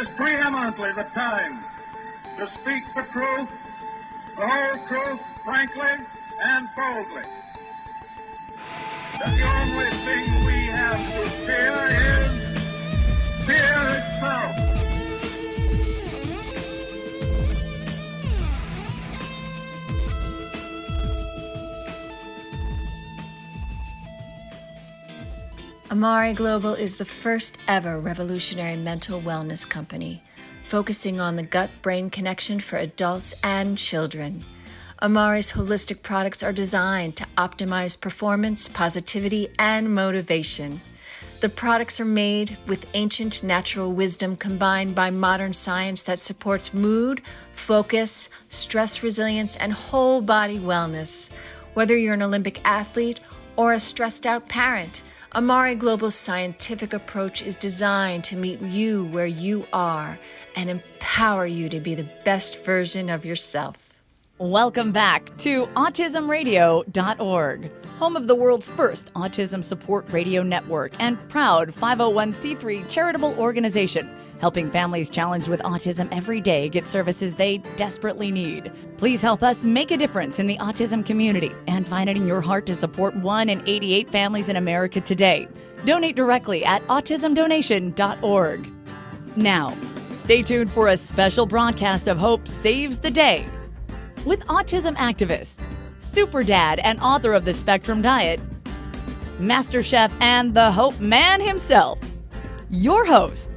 is preeminently the time to speak the truth, the whole truth, frankly and boldly. That the only thing we have to fear is fear itself. Amare Global is the first ever revolutionary mental wellness company, focusing on the gut brain connection for adults and children. Amare's holistic products are designed to optimize performance, positivity, and motivation. The products are made with ancient natural wisdom combined by modern science that supports mood, focus, stress resilience, and whole body wellness. Whether you're an Olympic athlete or a stressed out parent, Amare Global's scientific approach is designed to meet you where you are and empower you to be the best version of yourself. Welcome back to AutismRadio.org, home of the world's first autism support radio network and proud 501c3 charitable organization helping families challenged with autism every day get services they desperately need. Please help us make a difference in the autism community and find it in your heart to support 1 in 88 families in America today. Donate directly at autismdonation.org. Now, stay tuned for a special broadcast of Hope Saves the Day with autism activist, super dad, and author of the Spectrum Diet, Master Chef, and the Hope Man himself, your host,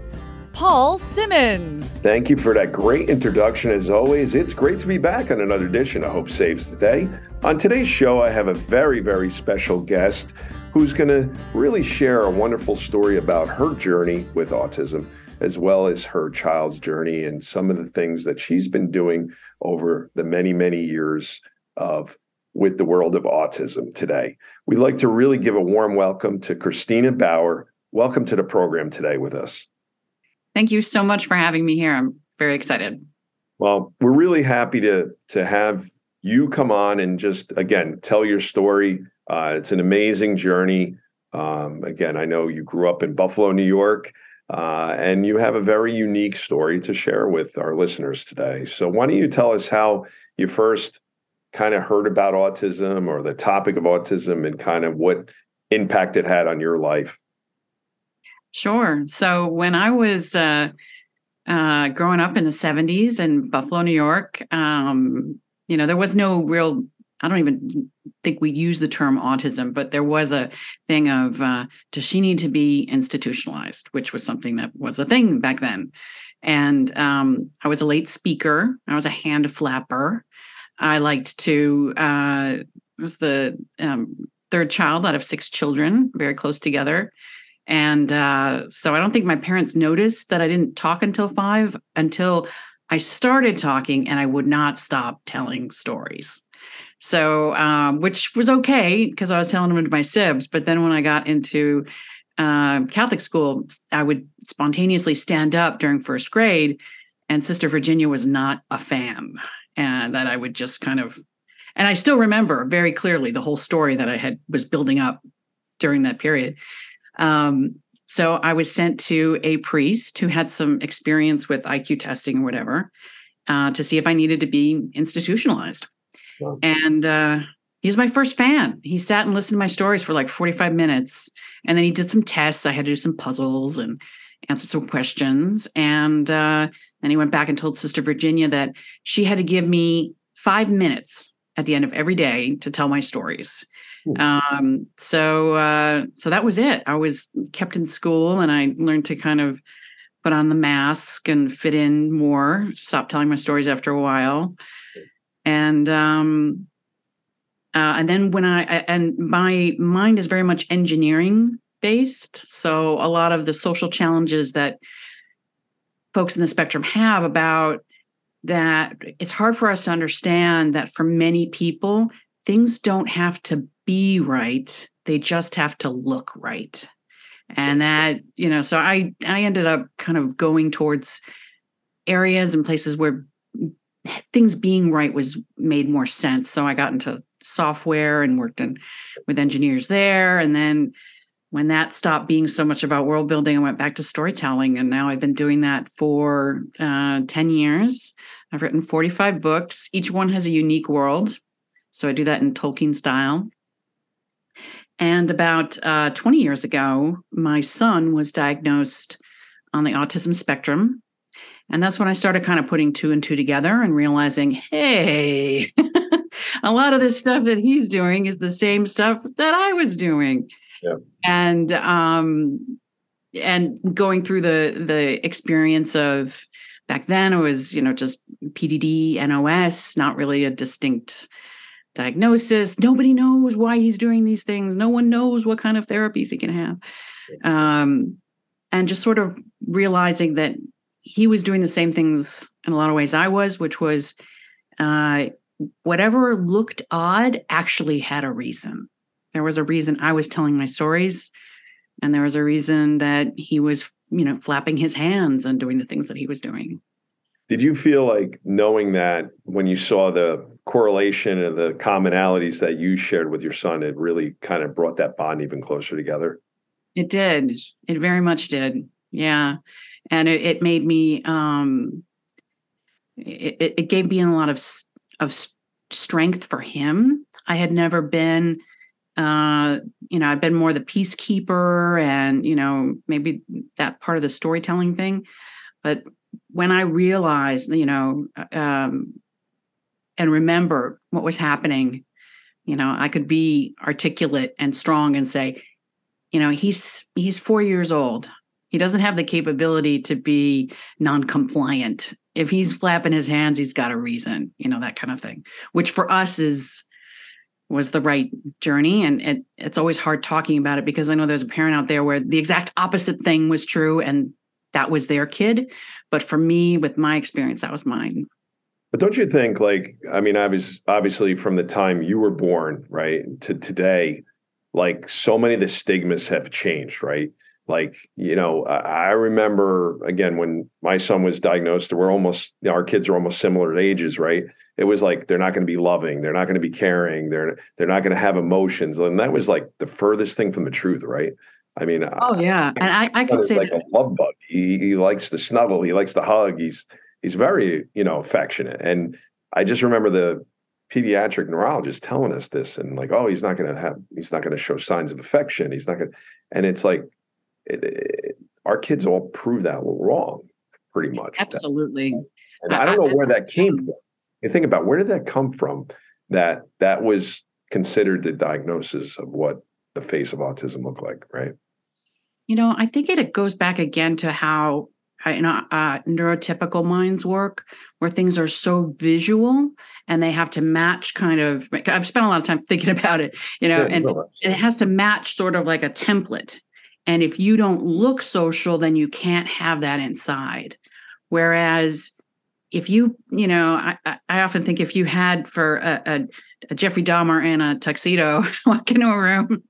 Paul Simmons. Thank you for that great introduction. As always, it's great to be back on another edition of Hope Saves the Day. On today's show, I have a very, very special guest who's going to really share a wonderful story about her journey with autism, as well as her child's journey and some of the things that she's been doing over the many, many years of with the world of autism today. We'd like to really give a warm welcome to Christina Bauer. Welcome to the program today with us. Thank you so much for having me here. I'm very excited. Well, we're really happy to to have you come on and just again tell your story. Uh, it's an amazing journey. Um, again, I know you grew up in Buffalo, New York, uh, and you have a very unique story to share with our listeners today. So, why don't you tell us how you first kind of heard about autism or the topic of autism and kind of what impact it had on your life? Sure. So when I was uh, uh, growing up in the 70s in Buffalo, New York, um, you know, there was no real, I don't even think we use the term autism, but there was a thing of uh, does she need to be institutionalized, which was something that was a thing back then. And um, I was a late speaker, I was a hand flapper. I liked to, uh, I was the um, third child out of six children, very close together. And uh, so I don't think my parents noticed that I didn't talk until five, until I started talking and I would not stop telling stories. So, um, which was okay because I was telling them to my sibs. But then when I got into uh, Catholic school, I would spontaneously stand up during first grade, and Sister Virginia was not a fan. And that I would just kind of, and I still remember very clearly the whole story that I had was building up during that period. Um, so I was sent to a priest who had some experience with IQ testing or whatever uh, to see if I needed to be institutionalized. Wow. And uh, he was my first fan. He sat and listened to my stories for like 45 minutes. And then he did some tests. I had to do some puzzles and answer some questions. And uh, then he went back and told Sister Virginia that she had to give me five minutes at the end of every day to tell my stories. Um, so uh, so that was it. I was kept in school, and I learned to kind of put on the mask and fit in more. Stop telling my stories after a while, and um, uh, and then when I and my mind is very much engineering based, so a lot of the social challenges that folks in the spectrum have about that it's hard for us to understand that for many people things don't have to be right they just have to look right and that you know so i i ended up kind of going towards areas and places where things being right was made more sense so i got into software and worked in with engineers there and then when that stopped being so much about world building, I went back to storytelling. And now I've been doing that for uh, 10 years. I've written 45 books. Each one has a unique world. So I do that in Tolkien style. And about uh, 20 years ago, my son was diagnosed on the autism spectrum. And that's when I started kind of putting two and two together and realizing, hey, a lot of this stuff that he's doing is the same stuff that I was doing. Yeah. And um and going through the the experience of back then it was, you know, just PDD, NOS, not really a distinct diagnosis. Nobody knows why he's doing these things. No one knows what kind of therapies he can have. Um, and just sort of realizing that he was doing the same things in a lot of ways I was, which was uh, whatever looked odd actually had a reason. There was a reason I was telling my stories, and there was a reason that he was, you know, flapping his hands and doing the things that he was doing. Did you feel like knowing that when you saw the correlation and the commonalities that you shared with your son, it really kind of brought that bond even closer together? It did. It very much did. Yeah. And it, it made me, um, it, it gave me a lot of, of strength for him. I had never been, uh, you know, I'd been more the peacekeeper and, you know, maybe that part of the storytelling thing. But when I realized, you know, um, and remember what was happening, you know, I could be articulate and strong and say, you know, he's he's four years old. He doesn't have the capability to be non-compliant. If he's flapping his hands, he's got a reason, you know, that kind of thing. Which for us is was the right journey. And it, it's always hard talking about it because I know there's a parent out there where the exact opposite thing was true and that was their kid. But for me, with my experience, that was mine. But don't you think, like, I mean, was obviously from the time you were born, right, to today, like so many of the stigmas have changed, right? Like, you know, I, remember again when my son was diagnosed, we're almost, you know, our kids are almost similar ages, right? It was like they're not going to be loving, they're not going to be caring, they're they're not going to have emotions, and that was like the furthest thing from the truth, right? I mean, oh yeah, and I, I could say like that. a love bug. He he likes to snuggle. He likes to hug. He's he's very you know affectionate. And I just remember the pediatric neurologist telling us this, and like, oh, he's not going to have, he's not going to show signs of affection. He's not going, and it's like, it, it, our kids all prove that wrong, pretty much. Absolutely. And I, I don't know where that came from. You think about where did that come from? That that was considered the diagnosis of what the face of autism looked like, right? You know, I think it, it goes back again to how uh, you know uh, neurotypical minds work, where things are so visual and they have to match kind of. I've spent a lot of time thinking about it, you know, yeah, and, and it has to match sort of like a template. And if you don't look social, then you can't have that inside. Whereas if you, you know, I, I often think if you had for a, a, a Jeffrey Dahmer in a tuxedo walk into a room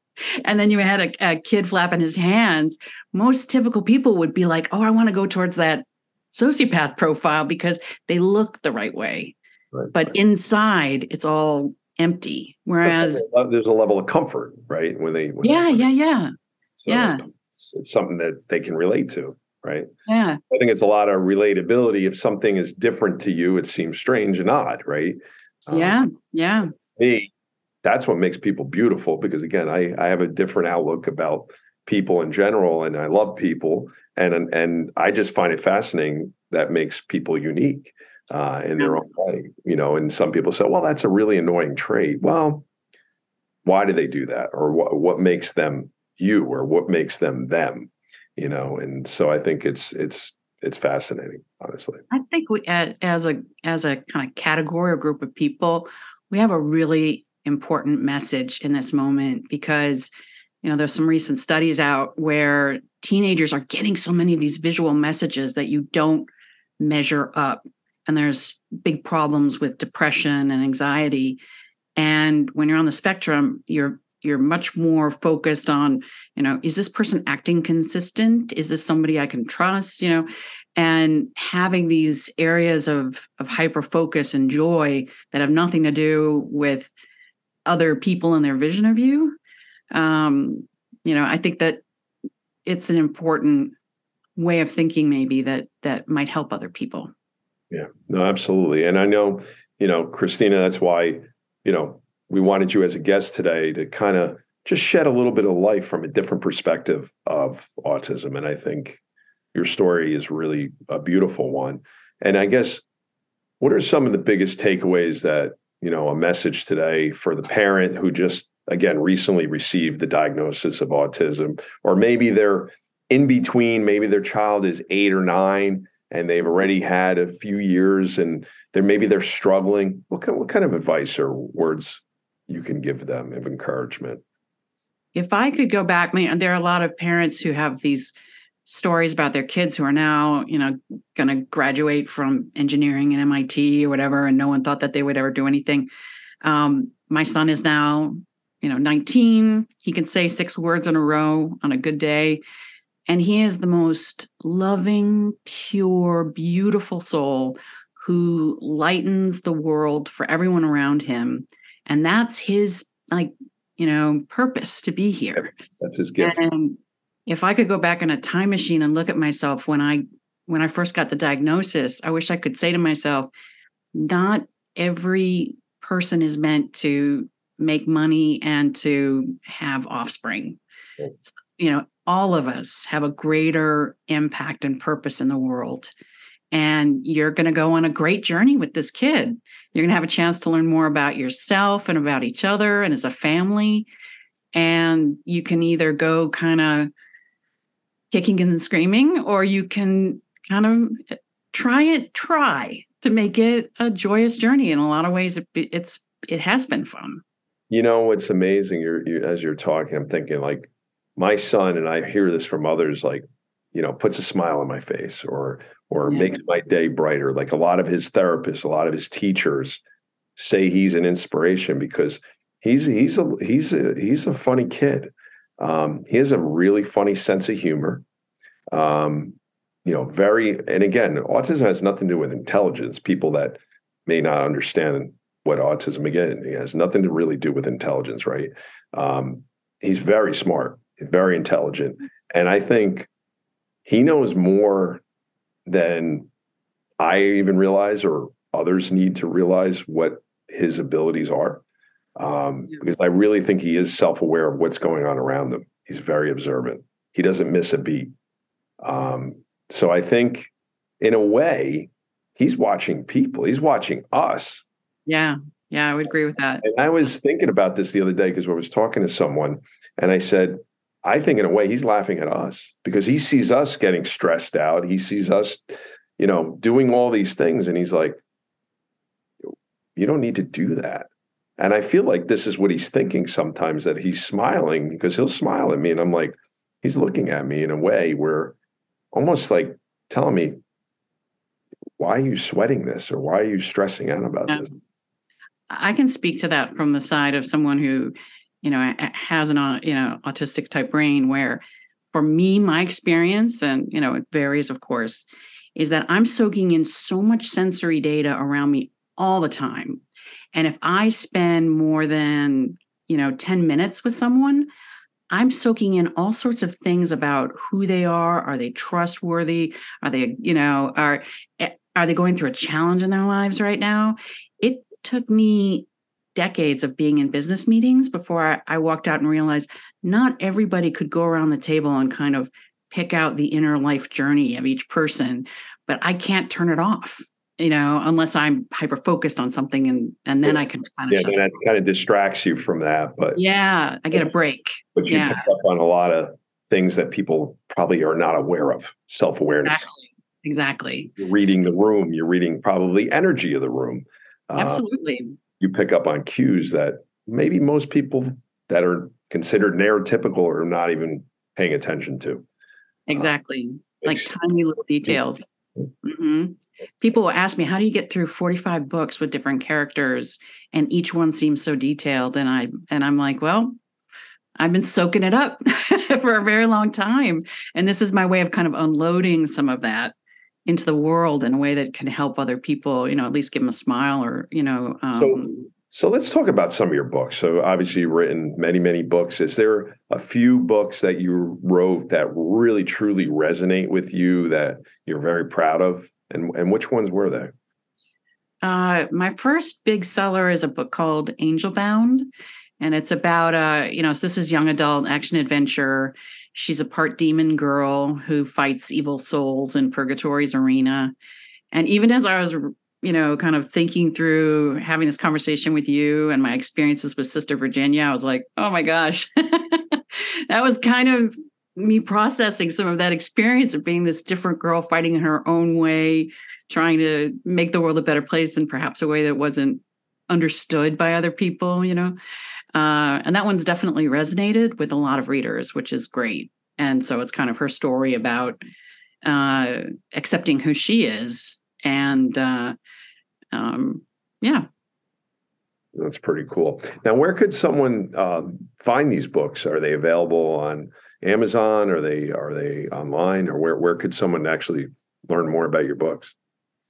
and then you had a, a kid flapping his hands, most typical people would be like, oh, I want to go towards that sociopath profile because they look the right way. Right, but right. inside, it's all empty. Whereas there's a level of comfort, right? When they, when yeah, yeah, yeah, so yeah. It's, it's, something that they can relate to, right? Yeah. I think it's a lot of relatability. If something is different to you, it seems strange and odd, right? Yeah, um, yeah. Me, that's what makes people beautiful because again i i have a different outlook about people in general and i love people and and and i just find it fascinating that makes people unique uh, in their own way you know and some people say well that's a really annoying trait. Well why do they do that? Or what what makes them you or what makes them them you know? And so i think it's it's it's fascinating honestly. I think we as a as a kind of category or group of people we have a really important message in this moment because you know there's some recent studies out where teenagers are getting so many of these visual messages that you don't measure up and there's big problems with depression and anxiety. And when you're on the spectrum you're you're much more focused on you know is this person acting consistent? Is this somebody i can trust you know? And having these areas of of hyper focus and joy that have nothing to do with other people and their vision of you um, you know, I think that it's an important way of thinking maybe that that might help other people. Yeah, no, absolutely. And I know, you know, Christina, that's why, you know, we wanted you as a guest today to kind of just shed a little bit of light from a different perspective of autism. And I think your story is really a beautiful one. And I guess what are some of the biggest takeaways that, you know, a message today for the parent who just again recently received the diagnosis of autism, or maybe they're in between, maybe their child is eight or nine and they've already had a few years and they're maybe they're struggling. What kind, what kind of advice or words you can give them of encouragement? If I could go back, I there are a lot of parents who have these stories about their kids who are now, you know, going to graduate from engineering and MIT or whatever, and no one thought that they would ever do anything. Um, my son is now, you know, 19. He can say six words in a row on a good day. And he is the most loving, pure, beautiful soul who lightens the world for everyone around him. And that's his, like, you know, purpose to be here. That's his gift. And if I could go back in a time machine and look at myself when I when I first got the diagnosis, I wish I could say to myself, not every person is meant to make money and to have offspring. You know, all of us have a greater impact and purpose in the world. And you're going to go on a great journey with this kid. You're going to have a chance to learn more about yourself and about each other and as a family. And you can either go kind of kicking and screaming, or you can kind of eh, try it, try to make it a joyous journey. In a lot of ways, it, it's it has been fun. You know, it's amazing. You're you, as you're talking, I'm thinking like my son, and I hear this from others, like you know, puts a smile on my face, or or yeah. makes my day brighter. Like a lot of his therapists, a lot of his teachers say he's an inspiration because he's he's a he's a he's a funny kid. Um, he has a really funny sense of humor. Um, you know, very, and again, autism has nothing to do with intelligence. People that may not understand what autism again has nothing to really do with intelligence, right? Um, he's very smart, very intelligent, and I think he knows more than I even realize, or others need to realize what his abilities are um, yeah. because I really think he is self aware of what's going on around them. He's very observant. He doesn't miss a beat. Um, so I think, in a way, he's watching people. He's watching us. Yeah, yeah, I would agree with that. And I was thinking about this the other day because I was talking to someone, and I said, I think in a way he's laughing at us because he sees us getting stressed out. He sees us, you know, doing all these things, and he's like, "You don't need to do that." And I feel like this is what he's thinking sometimes that he's smiling because he'll smile at me. And I'm like, he's looking at me in a way where almost like telling me, why are you sweating this or why are you stressing out about yeah. this? I can speak to that from the side of someone who, you know, has an, you know, autistic type brain where for me, my experience, and, you know, it varies, of course, is that I'm soaking in so much sensory data around me all the time and if I spend more than, you know, 10 minutes with someone, I'm soaking in all sorts of things about who they are. Are they trustworthy? Are they, you know, are eh, are they going through a challenge in their lives right now? It took me decades of being in business meetings before I, I walked out and realized not everybody could go around the table and kind of pick out the inner life journey of each person, but I can't turn it off you know, unless I'm hyper focused on something and and then I can kind of yeah, then that kind of distracts you from that. But yeah, I get a break. But you yeah. pick up on a lot of things that people probably are not aware of. Self awareness. Exactly. exactly. You're reading the room. You're reading probably energy of the room. Uh, Absolutely. You pick up on cues that maybe most people that are considered neurotypical are not even paying attention to. Exactly. Uh, like tiny little details. Mm-hmm. People will ask me, "How do you get through forty-five books with different characters, and each one seems so detailed?" And I and I'm like, "Well, I've been soaking it up for a very long time, and this is my way of kind of unloading some of that into the world in a way that can help other people. You know, at least give them a smile, or you know." Um, so So let's talk about some of your books. So obviously you've written many, many books. Is there a few books that you wrote that really truly resonate with you that you're very proud of? And and which ones were they? Uh, my first big seller is a book called Angel Bound, and it's about uh, you know, so this is young adult action adventure. She's a part demon girl who fights evil souls in Purgatory's arena. And even as I was you know, kind of thinking through having this conversation with you and my experiences with Sister Virginia, I was like, oh my gosh, that was kind of me processing some of that experience of being this different girl fighting in her own way, trying to make the world a better place in perhaps a way that wasn't understood by other people, you know. Uh, and that one's definitely resonated with a lot of readers, which is great. And so it's kind of her story about uh, accepting who she is and uh, um, yeah. That's pretty cool. Now, where could someone um, find these books? Are they available on Amazon? Are they are they online? Or where where could someone actually learn more about your books?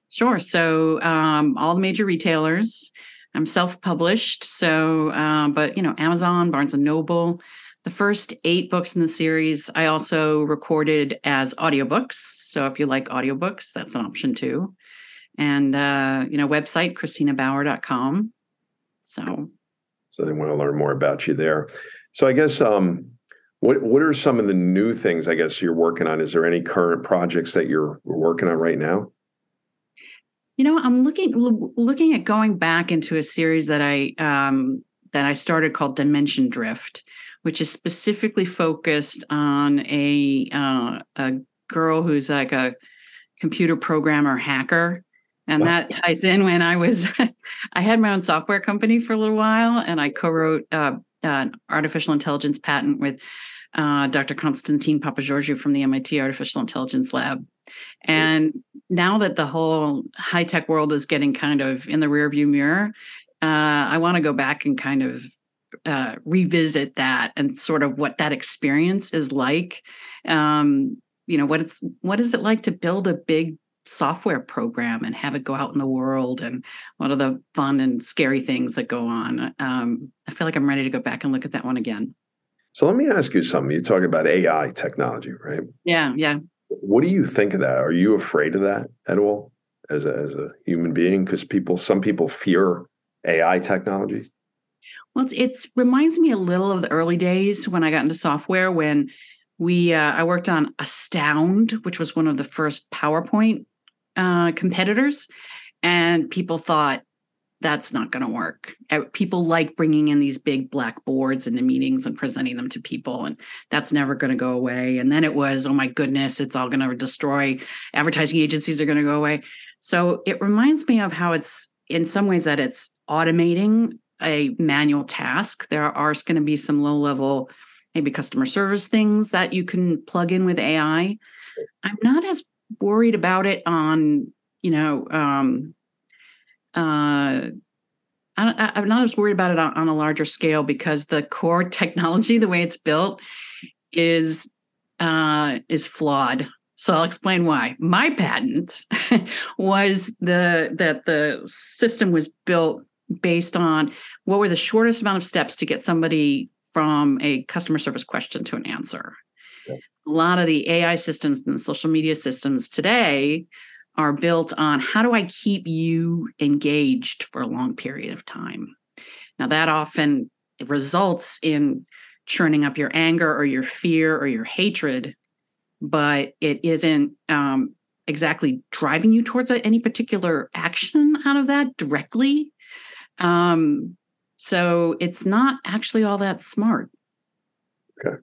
Sure. So um, all the major retailers. I'm self-published, so uh, but you know Amazon, Barnes and Noble. The first eight books in the series I also recorded as audiobooks. So if you like audiobooks, that's an option too. And uh, you know website christinabauer.com so. So they want to learn more about you there. So i guess um what what are some of the new things i guess you're working on? Is there any current projects that you're working on right now? You know i'm looking looking at going back into a series that i um that i started called dimension drift which is specifically focused on a uh, a girl who's like a computer programmer hacker and that ties in when I was, I had my own software company for a little while and I co wrote uh, an artificial intelligence patent with uh, Dr. Constantine Papageorgiou from the MIT Artificial Intelligence Lab. And now that the whole high tech world is getting kind of in the rearview mirror, uh, I want to go back and kind of uh, revisit that and sort of what that experience is like. Um, you know, what it's what is it like to build a big software program and have it go out in the world and what are the fun and scary things that go on? Um, i feel like i'm ready to go back and look at that one again. So let me ask you something. You talk about ai technology right? Yeah yeah. What do you think of that? Are you afraid of that at all as a, as a human being? Because people some people fear ai technology well it reminds me a little of the early days when i got into software when we uh, i worked on astound which was one of the first powerpoint uh, competitors, and people thought that's not going to work. People like bringing in these big black boards into meetings and presenting them to people, and that's never going to go away. And then it was, oh my goodness, it's all going to destroy. Advertising agencies are going to go away. So it reminds me of how it's in some ways that it's automating a manual task. There are going to be some low level, maybe customer service things that you can plug in with AI. I'm not as worried about it on, you know, um, uh, I, am not as worried about it on, on, a larger scale because the core technology, the way it's built, is uh, is flawed. So I'll explain why. My patent was the that the system was built based on what were the shortest amount of steps to get somebody from a customer service question to an answer a lot of the AI systems and the social media systems today are built on how do I keep you engaged for a long period of time? Now, that often results in churning up your anger or your fear or your hatred, but it isn't um, exactly driving you towards any particular action out of that directly. Um, so it's not actually all that smart. Okay.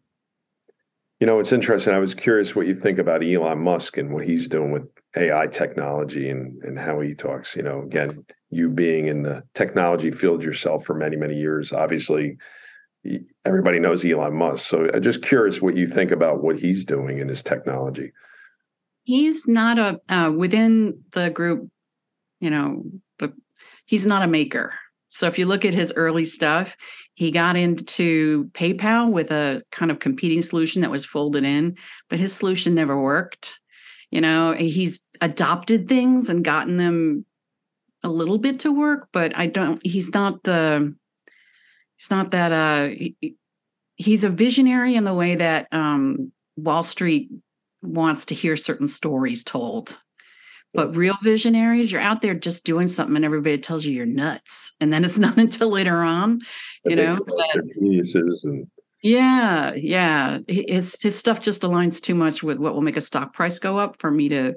You know, it's interesting. I was curious what you think about Elon Musk and what he's doing with AI technology and and how he talks. You know, again, you being in the technology field yourself for many many years, obviously, everybody knows Elon Musk. So I'm just curious what you think about what he's doing in his technology. He's not a uh, within the group. You know, but he's not a maker. So if you look at his early stuff, he got into PayPal with a kind of competing solution that was folded in, but his solution never worked. You know, he's adopted things and gotten them a little bit to work, but I don't. He's not the. He's not that. Uh, he, he's a visionary in the way that um, Wall Street wants to hear certain stories told. But real visionaries, you're out there just doing something, and everybody tells you you're nuts, and then it's not until later on, you know. That, geniuses and yeah, yeah. His his stuff just aligns too much with what will make a stock price go up for me to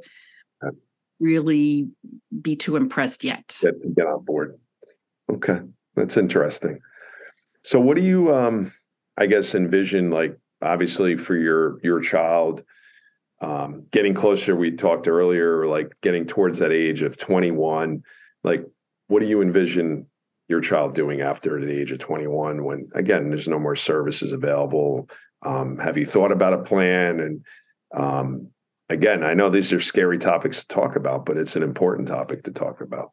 really be too impressed yet. Get, get on board. Okay, that's interesting. So, what do you, um, I guess, envision? Like, obviously, for your your child, um, getting closer. We talked earlier, like getting towards that age of twenty one. Like, what do you envision your child doing after the age of twenty one? When again, there's no more services available. Um, have you thought about a plan and um, again, I know these are scary topics to talk about, but it's an important topic to talk about.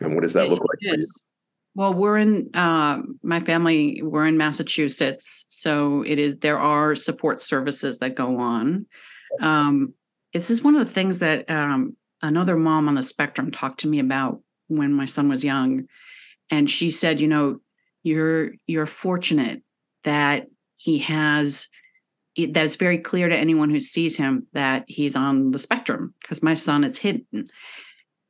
And what does that it look like for you? Well, we're in uh, my family. We're in Massachusetts, so it is. There are support services that go on. Um, this is one of the things that um, another mom on the spectrum talked to me about when my son was young, and she said, "You know, you're you're fortunate that he has that it's very clear to anyone who sees him that he's on the spectrum because my son it's hidden.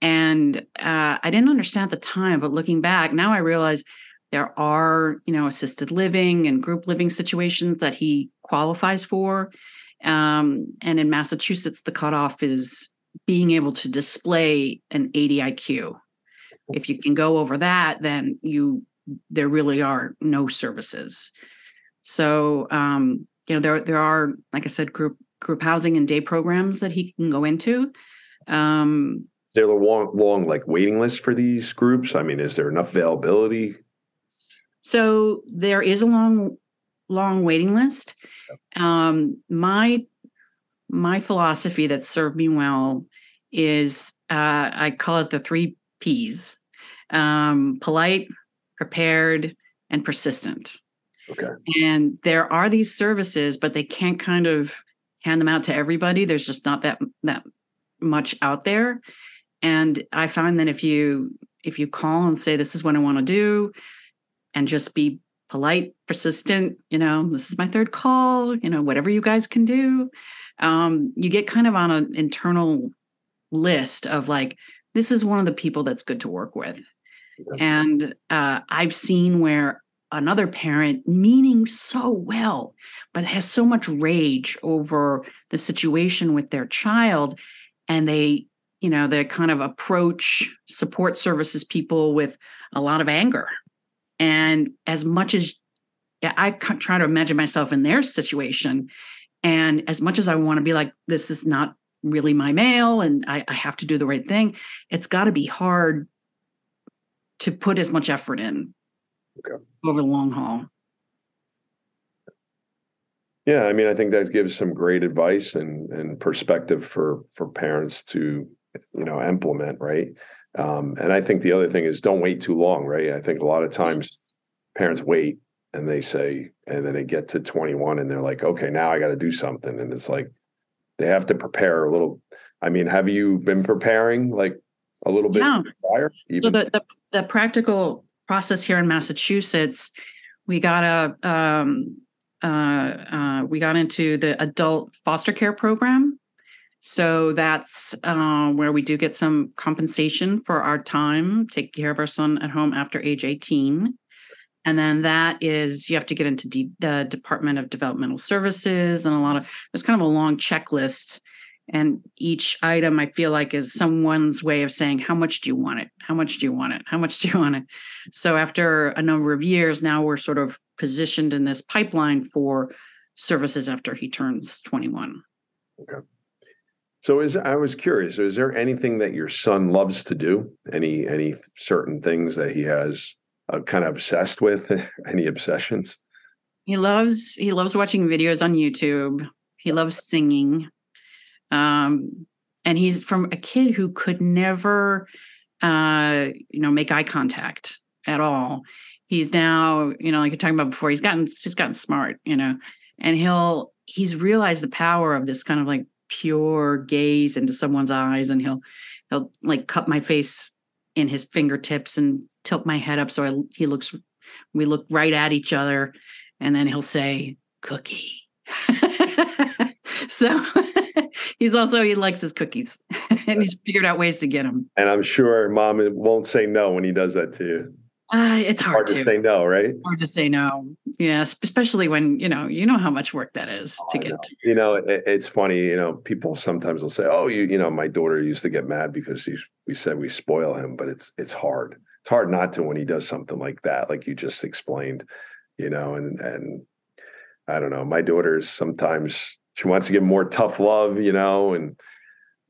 And uh, i didn't understand at the time but looking back now i realize there are you know assisted living and group living situations that he qualifies for um, and in massachusetts the cutoff is being able to display an 80 iq if you can go over that then you there really are no services. So um, you know there there are like i said group group housing and day programs that he can go into. Um is there a long long like waiting list for these groups? I mean is there enough availability? So there is a long long waiting list um my my philosophy that served me well is uh i call it the three p's um polite prepared and persistent Okay. And there are these services, but they can't kind of hand them out to everybody. There's just not that that much out there. And I find that if you if you call and say this is what I want to do and just be polite, persistent, you know, this is my third call, you know, whatever you guys can do, um, you get kind of on an internal list of like, this is one of the people that's good to work with. Yeah. And uh, I've seen where another parent meaning so well but has so much rage over the situation with their child and they you know they kind of approach support services people with a lot of anger and as much as i try to imagine myself in their situation and as much as i want to be like this is not really my mail and i, I have to do the right thing it's got to be hard to put as much effort in okay. over the long haul. Yeah, I mean, I think that gives some great advice and and perspective for for parents to you know implement, right? Um, and I think the other thing is don't wait too long, right? I think a lot of times parents wait and they say, and then they get to 21 and they're like, okay, now I got to do something, and it's like they have to prepare a little. I mean, have you been preparing like a little bit yeah. prior? Even? So the, the the practical process here in Massachusetts, we got a um, uh, uh, we got into the adult foster care program. So that's uh, where we do get some compensation for our time taking care of our son at home after age 18. And then that is you have to get into the D- Department of Developmental Services and a lot of there's kind of a long checklist. And each item i feel like is someone's way of saying how much do you want it? How much do you want it? How much do you want it? So after a number of years now we're sort of positioned in this pipeline for services after he turns 21 okay so is i was curious is there anything that your son loves to do? Any any certain things that he has uh, kind of obsessed with? Any obsessions? He loves he loves watching videos on youtube. He loves singing. Um, and he's from a kid who could never, uh, you know, make eye contact at all. He's now, you know, like you're talking about before, he's gotten he's gotten smart, you know, and he'll he's realized the power of this kind of like pure gaze into someone's eyes, and he'll he'll like cut my face in his fingertips and tilt my head up so I, he looks we look right at each other and then he'll say cookie. So he's also he likes his cookies and he's figured out ways to get them and i'm sure mom won't say no when he does that to you uh, it's hard, hard to. to. say no, right? Hard to say no. Yes, especially when you know you know how much work that is to get. Know. You know, it, it's funny. You know, people sometimes will say, "Oh, you you know, my daughter used to get mad because we said we spoil him," but it's it's hard. It's hard not to when he does something like that, like you just explained. You know, and and I don't know. My daughter's sometimes she wants to get more tough love. You know, and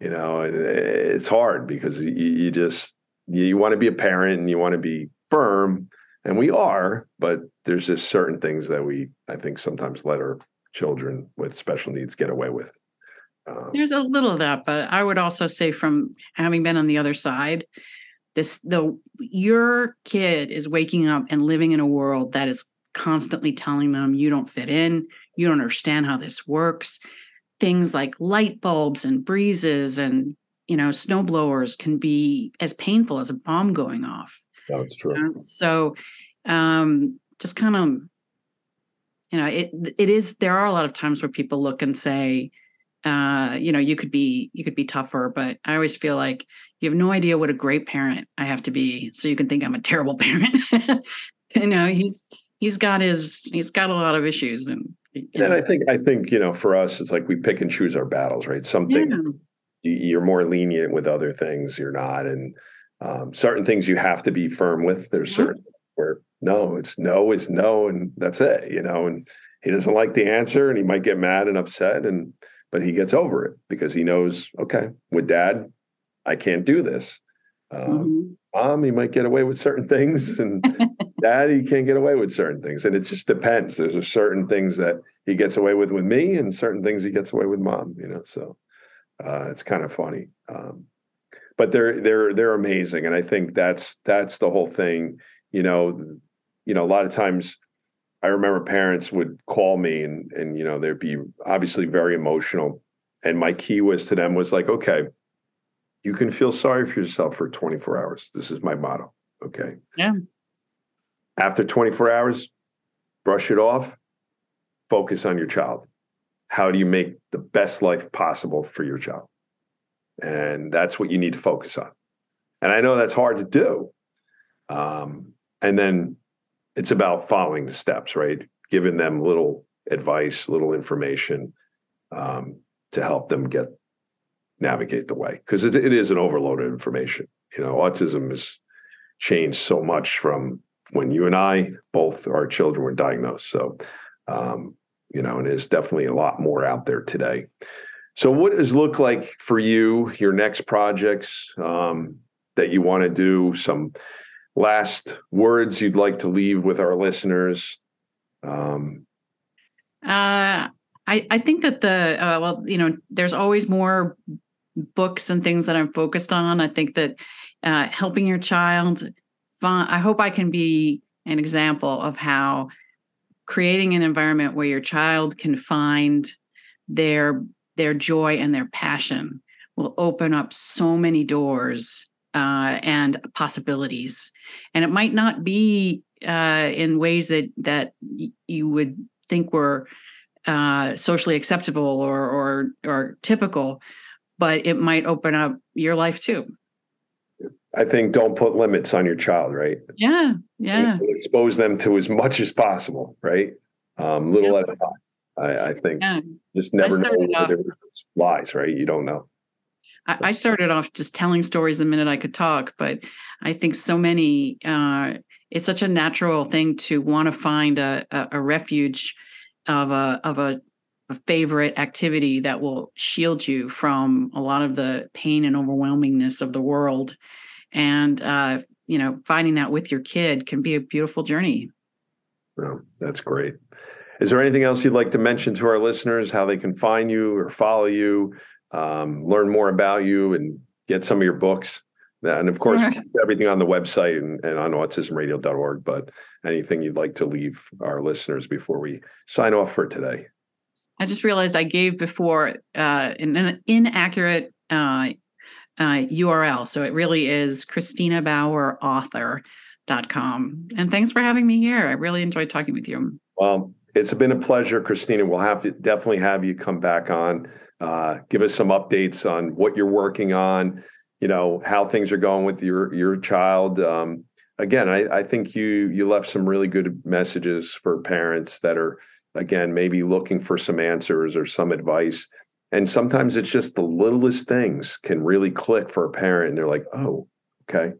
you know, and it's hard because you, you just you want to be a parent and you want to be firm and we are but there's just certain things that we i think sometimes let our children with special needs get away with. Um, there's a little of that but i would also say from having been on the other side this the your kid is waking up and living in a world that is constantly telling them you don't fit in. You don't understand how this works. Things like light bulbs and breezes and you know snow blowers can be as painful as a bomb going off that's true. You know? So, um, just kind of, you know, it it is. There are a lot of times where people look and say, uh, you know, you could be you could be tougher, but I always feel like you have no idea what a great parent I have to be, so you can think I'm a terrible parent. you know, he's he's got his he's got a lot of issues and. And I think I think you know for us it's like we pick and choose our battles, right? Something yeah. you're more lenient with, other things you're not, and um, certain things you have to be firm with. There's mm-hmm. certain where no, it's no is no, and that's it, you know. And he doesn't like the answer, and he might get mad and upset, and but he gets over it because he knows, okay, with dad, I can't do this. Um, mm-hmm. Mom, he might get away with certain things, and dad, he can't get away with certain things, and it just depends. There's a certain things that he gets away with with me, and certain things he gets away with mom. You know, so uh, it's kind of funny. Um, but they're they're they're amazing and i think that's that's the whole thing you know you know a lot of times i remember parents would call me and and you know they'd be obviously very emotional and my key was to them was like okay you can feel sorry for yourself for 24 hours this is my motto okay? Yeah. After 24 hours brush it off focus on your child. How do you make the best life possible for your child and that's what you need to focus on. And I know that's hard to do. Um, and then it's about following the steps, right? Giving them little advice, little information um, to help them get navigate the way because it, it is an overloaded information. You know, autism has changed so much from when you and I both our children were diagnosed. So, um, you know, and there's definitely a lot more out there today. So, what does look like for you your next projects um, that you want to do? Some last words you'd like to leave with our listeners? Um, uh, I I think that the uh, well, you know, there's always more books and things that I'm focused on. I think that uh, helping your child. I hope I can be an example of how creating an environment where your child can find their their joy and their passion will open up so many doors uh, and possibilities. And it might not be uh, in ways that that you would think were uh, socially acceptable or or or typical, but it might open up your life too. I think don't put limits on your child, right? Yeah, yeah. Expose them to as much as possible, right? Um, little yeah. at a time. I, I think yeah. just never know where there lies, right? You don't know. I, I started off just telling stories the minute I could talk, but I think so many. Uh, it's such a natural thing to want to find a, a, a refuge of a of a, a favorite activity that will shield you from a lot of the pain and overwhelmingness of the world, and uh, you know, finding that with your kid can be a beautiful journey. Oh, that's great. Is there anything else you'd like to mention to our listeners, how they can find you or follow you, um, learn more about you, and get some of your books? And of course, sure. everything on the website and, and on autismradio.org. But anything you'd like to leave our listeners before we sign off for today? I just realized I gave before uh, an, an inaccurate uh, uh, URL. So it really is Christina Bauer author.com. And thanks for having me here. I really enjoyed talking with you. Well, it's been a pleasure, Christina. We'll have to definitely have you come back on, uh, give us some updates on what you're working on, you know, how things are going with your your child. Um, again, I, I think you you left some really good messages for parents that are again maybe looking for some answers or some advice. And sometimes it's just the littlest things can really click for a parent, and they're like, "Oh, okay,"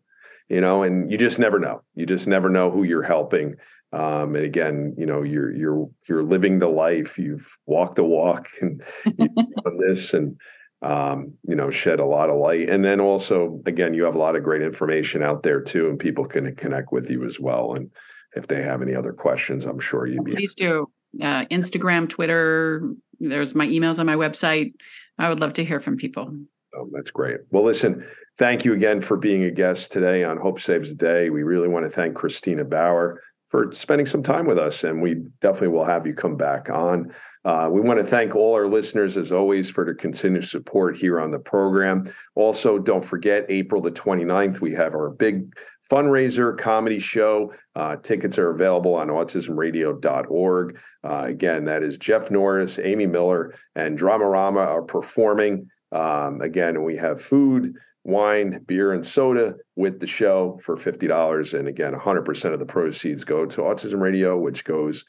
you know. And you just never know. You just never know who you're helping. Um, and again, you know, you're you're you're living the life. You've walked the walk, and you've done this, and um, you know, shed a lot of light. And then also, again, you have a lot of great information out there too, and people can connect with you as well. And if they have any other questions, I'm sure you'd be. Please do. Uh, Instagram, Twitter. There's my emails on my website. I would love to hear from people. Oh, that's great. Well, listen, thank you again for being a guest today on Hope Saves the Day. We really want to thank Christina Bauer for spending some time with us, and we definitely will have you come back on. Uh, we want to thank all our listeners, as always, for their continued support here on the program. Also, don't forget, April the 29th, we have our big fundraiser comedy show. Uh, tickets are available on autismradio.org. Uh, again, that is Jeff Norris, Amy Miller, and Dramarama are performing. Um, again, we have food, wine, beer, and soda with the show for $50. And again, 100% of the proceeds go to Autism Radio, which goes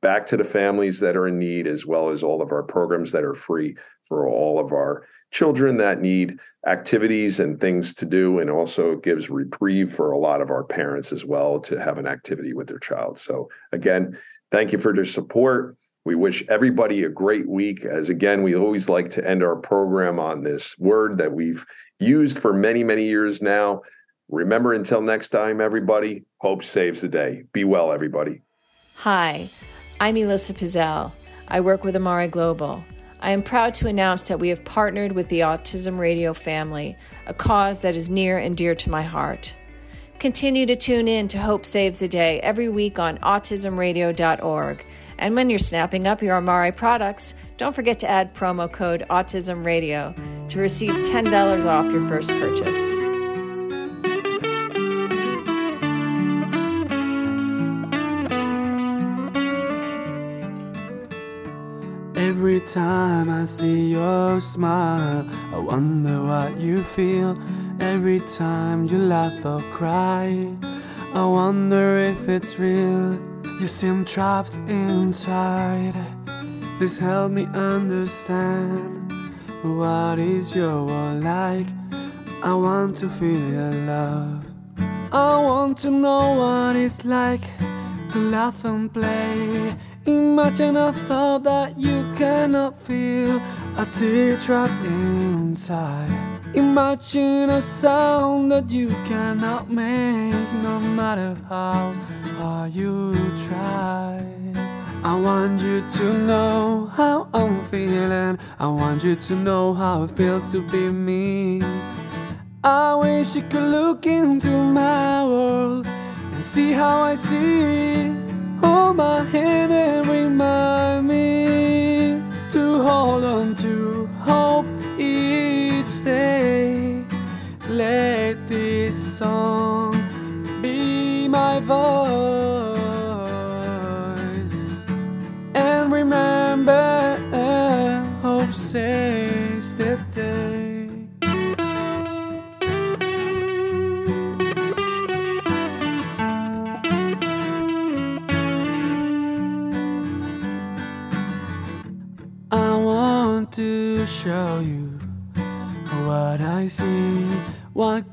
back to the families that are in need, as well as all of our programs that are free for all of our children that need activities and things to do. And also gives reprieve for a lot of our parents as well to have an activity with their child. So, again, thank you for your support. We wish everybody a great week. As again, we always like to end our program on this word that we've used for many, many years now. Remember, until next time, everybody, hope saves the day. Be well, everybody. Hi. I'm Elissa Pizzell. I work with Amare Global. I am proud to announce that we have partnered with the Autism Radio family, a cause that is near and dear to my heart. Continue to tune in to Hope Saves the Day every week on autismradio.org. And when you're snapping up your Amare products, don't forget to add promo code AutismRadio to receive $10 off your first purchase. Every time I see your smile, I wonder what you feel. Every time you laugh or cry, I wonder if it's real. You seem trapped inside. Please help me understand what is your world like. I want to feel your love. I want to know what it's like to laugh and play Imagine a thought that you cannot feel, a tear trapped inside. Imagine a sound that you cannot make, no matter how hard you try. I want you to know how I'm feeling. I want you to know how it feels to be me. I wish you could look into my world and see how I see.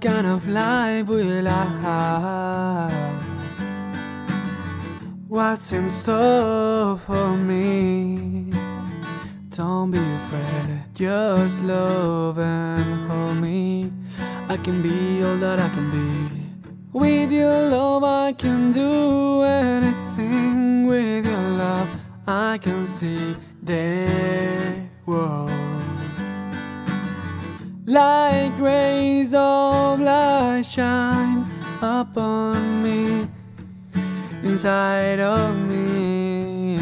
Kind of life I have? What's in store for me? Don't be afraid, just love and hold me. I can be all that I can be. With your love, I can do anything. With your love, I can see their world. Like rays of light shine upon me, inside of me.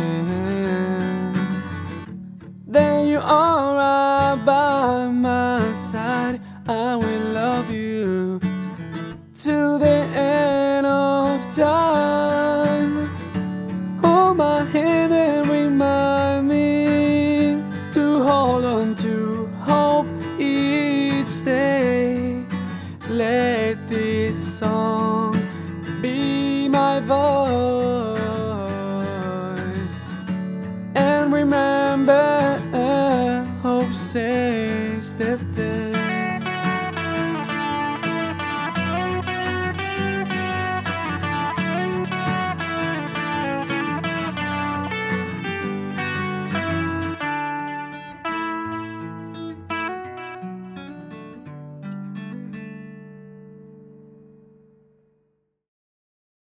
Then you are right by my side. I will